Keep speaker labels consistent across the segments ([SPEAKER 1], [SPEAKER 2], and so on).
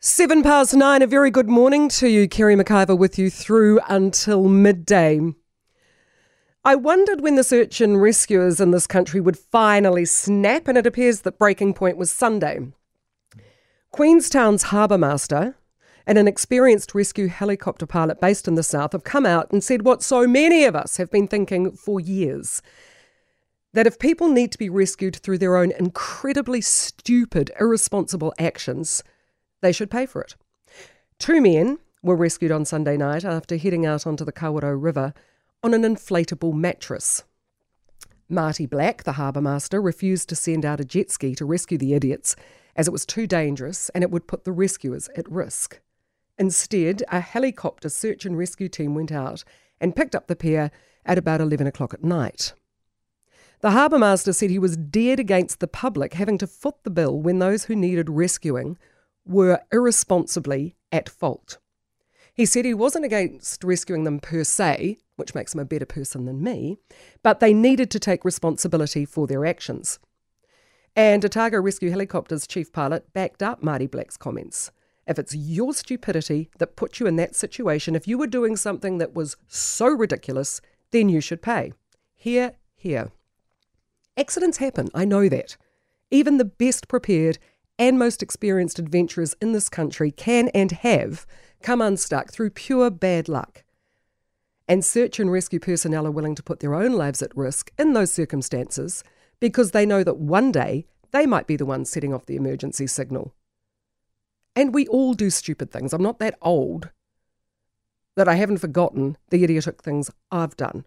[SPEAKER 1] Seven past nine, a very good morning to you. Kerre McIvor with you through until midday. I wondered when the search and rescuers in this country would finally snap, and it appears that breaking point was Sunday. Queenstown's harbour master and an experienced rescue helicopter pilot based in the south have come out and said what so many of us have been thinking for years that if people need to be rescued through their own incredibly stupid, irresponsible actions, they should pay for it. Two men were rescued on Sunday night after heading out onto the Kawarau River on an inflatable mattress. Marty Black, the harbour master, refused to send out a jet ski to rescue the idiots as it was too dangerous and it would put the rescuers at risk. Instead, a helicopter search and rescue team went out and picked up the pair at about 11 o'clock at night. The harbour master said he was dead against the public having to foot the bill when those who needed rescuing were irresponsibly at fault. He said he wasn't against rescuing them per se, which makes him a better person than me, but they needed to take responsibility for their actions. And Otago Rescue Helicopter's chief pilot backed up Marty Black's comments. If it's your stupidity that put you in that situation, if you were doing something that was so ridiculous, then you should pay. Hear, hear. Accidents happen, I know that. Even the best prepared and most experienced adventurers in this country can and have come unstuck through pure bad luck. And search and rescue personnel are willing to put their own lives at risk in those circumstances because they know that one day they might be the ones setting off the emergency signal. And we all do stupid things. I'm not that old that I haven't forgotten the idiotic things I've done.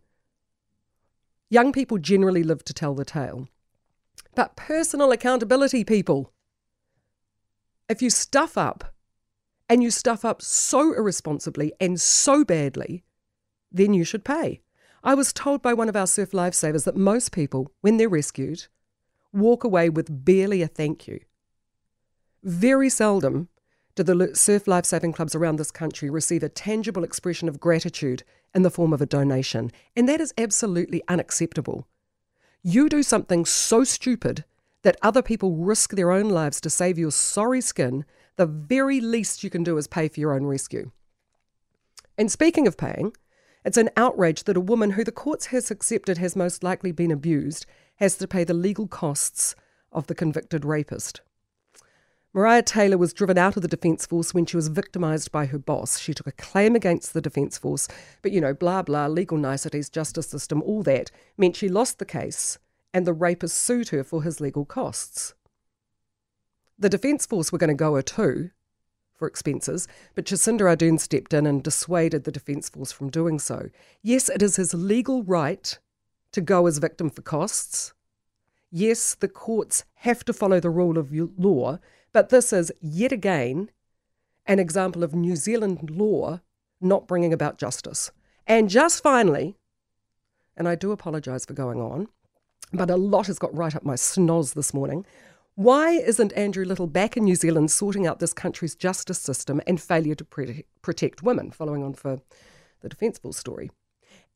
[SPEAKER 1] Young people generally live to tell the tale. But personal accountability, people, if you stuff up and you stuff up so irresponsibly and so badly, then you should pay. I was told by one of our surf lifesavers that most people, when they're rescued, walk away with barely a thank you. Very seldom do the surf lifesaving clubs around this country receive a tangible expression of gratitude in the form of a donation, and that is absolutely unacceptable. You do something so stupid that other people risk their own lives to save your sorry skin, the very least you can do is pay for your own rescue. And speaking of paying, it's an outrage that a woman who the courts has accepted has most likely been abused has to pay the legal costs of the convicted rapist. Mariah Taylor was driven out of the Defence Force when she was victimised by her boss. She took a claim against the Defence Force, but you know, blah blah, legal niceties, justice system, all that meant she lost the case and the rapist sued her for his legal costs. The Defence Force were going to go her too for expenses, but Jacinda Ardern stepped in and dissuaded the Defence Force from doing so. Yes, it is his legal right to go as victim for costs. Yes, the courts have to follow the rule of law, but this is yet again an example of New Zealand law not bringing about justice. And just finally, and I do apologise for going on, but a lot has got right up my snoz this morning. Why isn't Andrew Little back in New Zealand sorting out this country's justice system and failure to pre- protect women? Following on for the Defence story.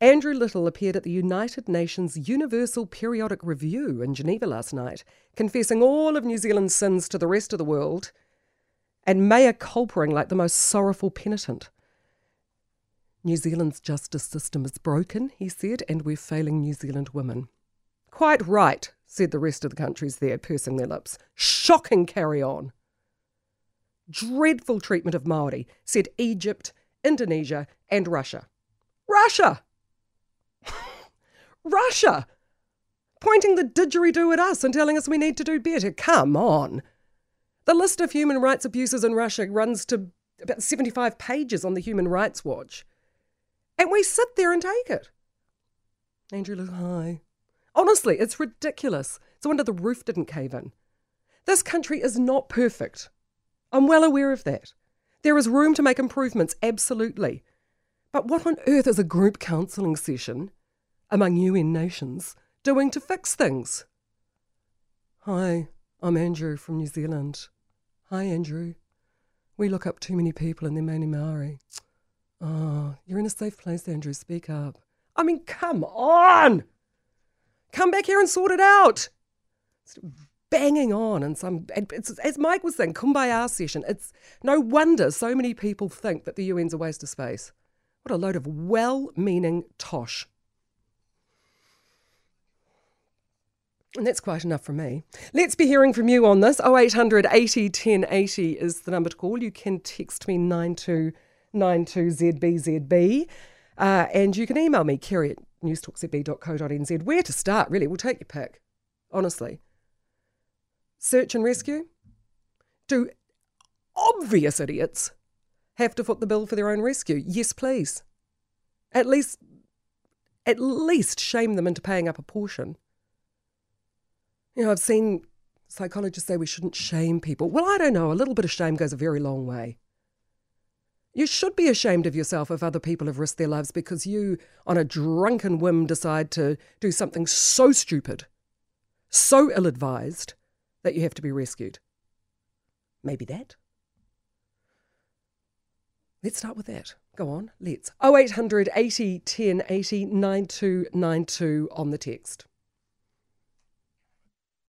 [SPEAKER 1] Andrew Little appeared at the United Nations Universal Periodic Review in Geneva last night, confessing all of New Zealand's sins to the rest of the world and mea culpaing like the most sorrowful penitent. New Zealand's justice system is broken, he said, and we're failing New Zealand women. Quite right, said the rest of the countries there, pursing their lips. Shocking carry on. Dreadful treatment of Maori, said Egypt, Indonesia, and Russia. Russia! Russia! Pointing the didgeridoo at us and telling us we need to do better. Come on. The list of human rights abuses in Russia runs to about 75 pages on the Human Rights Watch. And we sit there and take it. Andrew Little, hi. Honestly, it's ridiculous. It's a wonder the roof didn't cave in. This country is not perfect. I'm well aware of that. There is room to make improvements, absolutely. But what on earth is a group counselling session among UN nations doing to fix things? Hi, I'm Andrew from New Zealand. Hi, Andrew. We look up too many people and they're mainly Maori. Oh, you're in a safe place, Andrew. Speak up. I mean, come on! Come back here and sort it out. It's banging on and some as Mike was saying, kumbaya session. It's no wonder so many people think that the UN's a waste of space. What a load of well-meaning tosh. And that's quite enough from me. Let's be hearing from you on this. 0800 80 10 80 is the number to call. You can text me 9292ZBZB. Uh, and you can email me, kerry newstalkzb.co.nz. Where to start, really? We'll take your pick, honestly. Search and rescue? Do obvious idiots have to foot the bill for their own rescue? Yes, please. At least, at least shame them into paying up a portion. You know, I've seen psychologists say we shouldn't shame people. Well, I don't know. A little bit of shame goes a very long way. You should be ashamed of yourself if other people have risked their lives because you, on a drunken whim, decide to do something so stupid, so ill advised, that you have to be rescued. Maybe that. Let's start with that. Go on, let's. 0800 80 10 80 9292 on the text.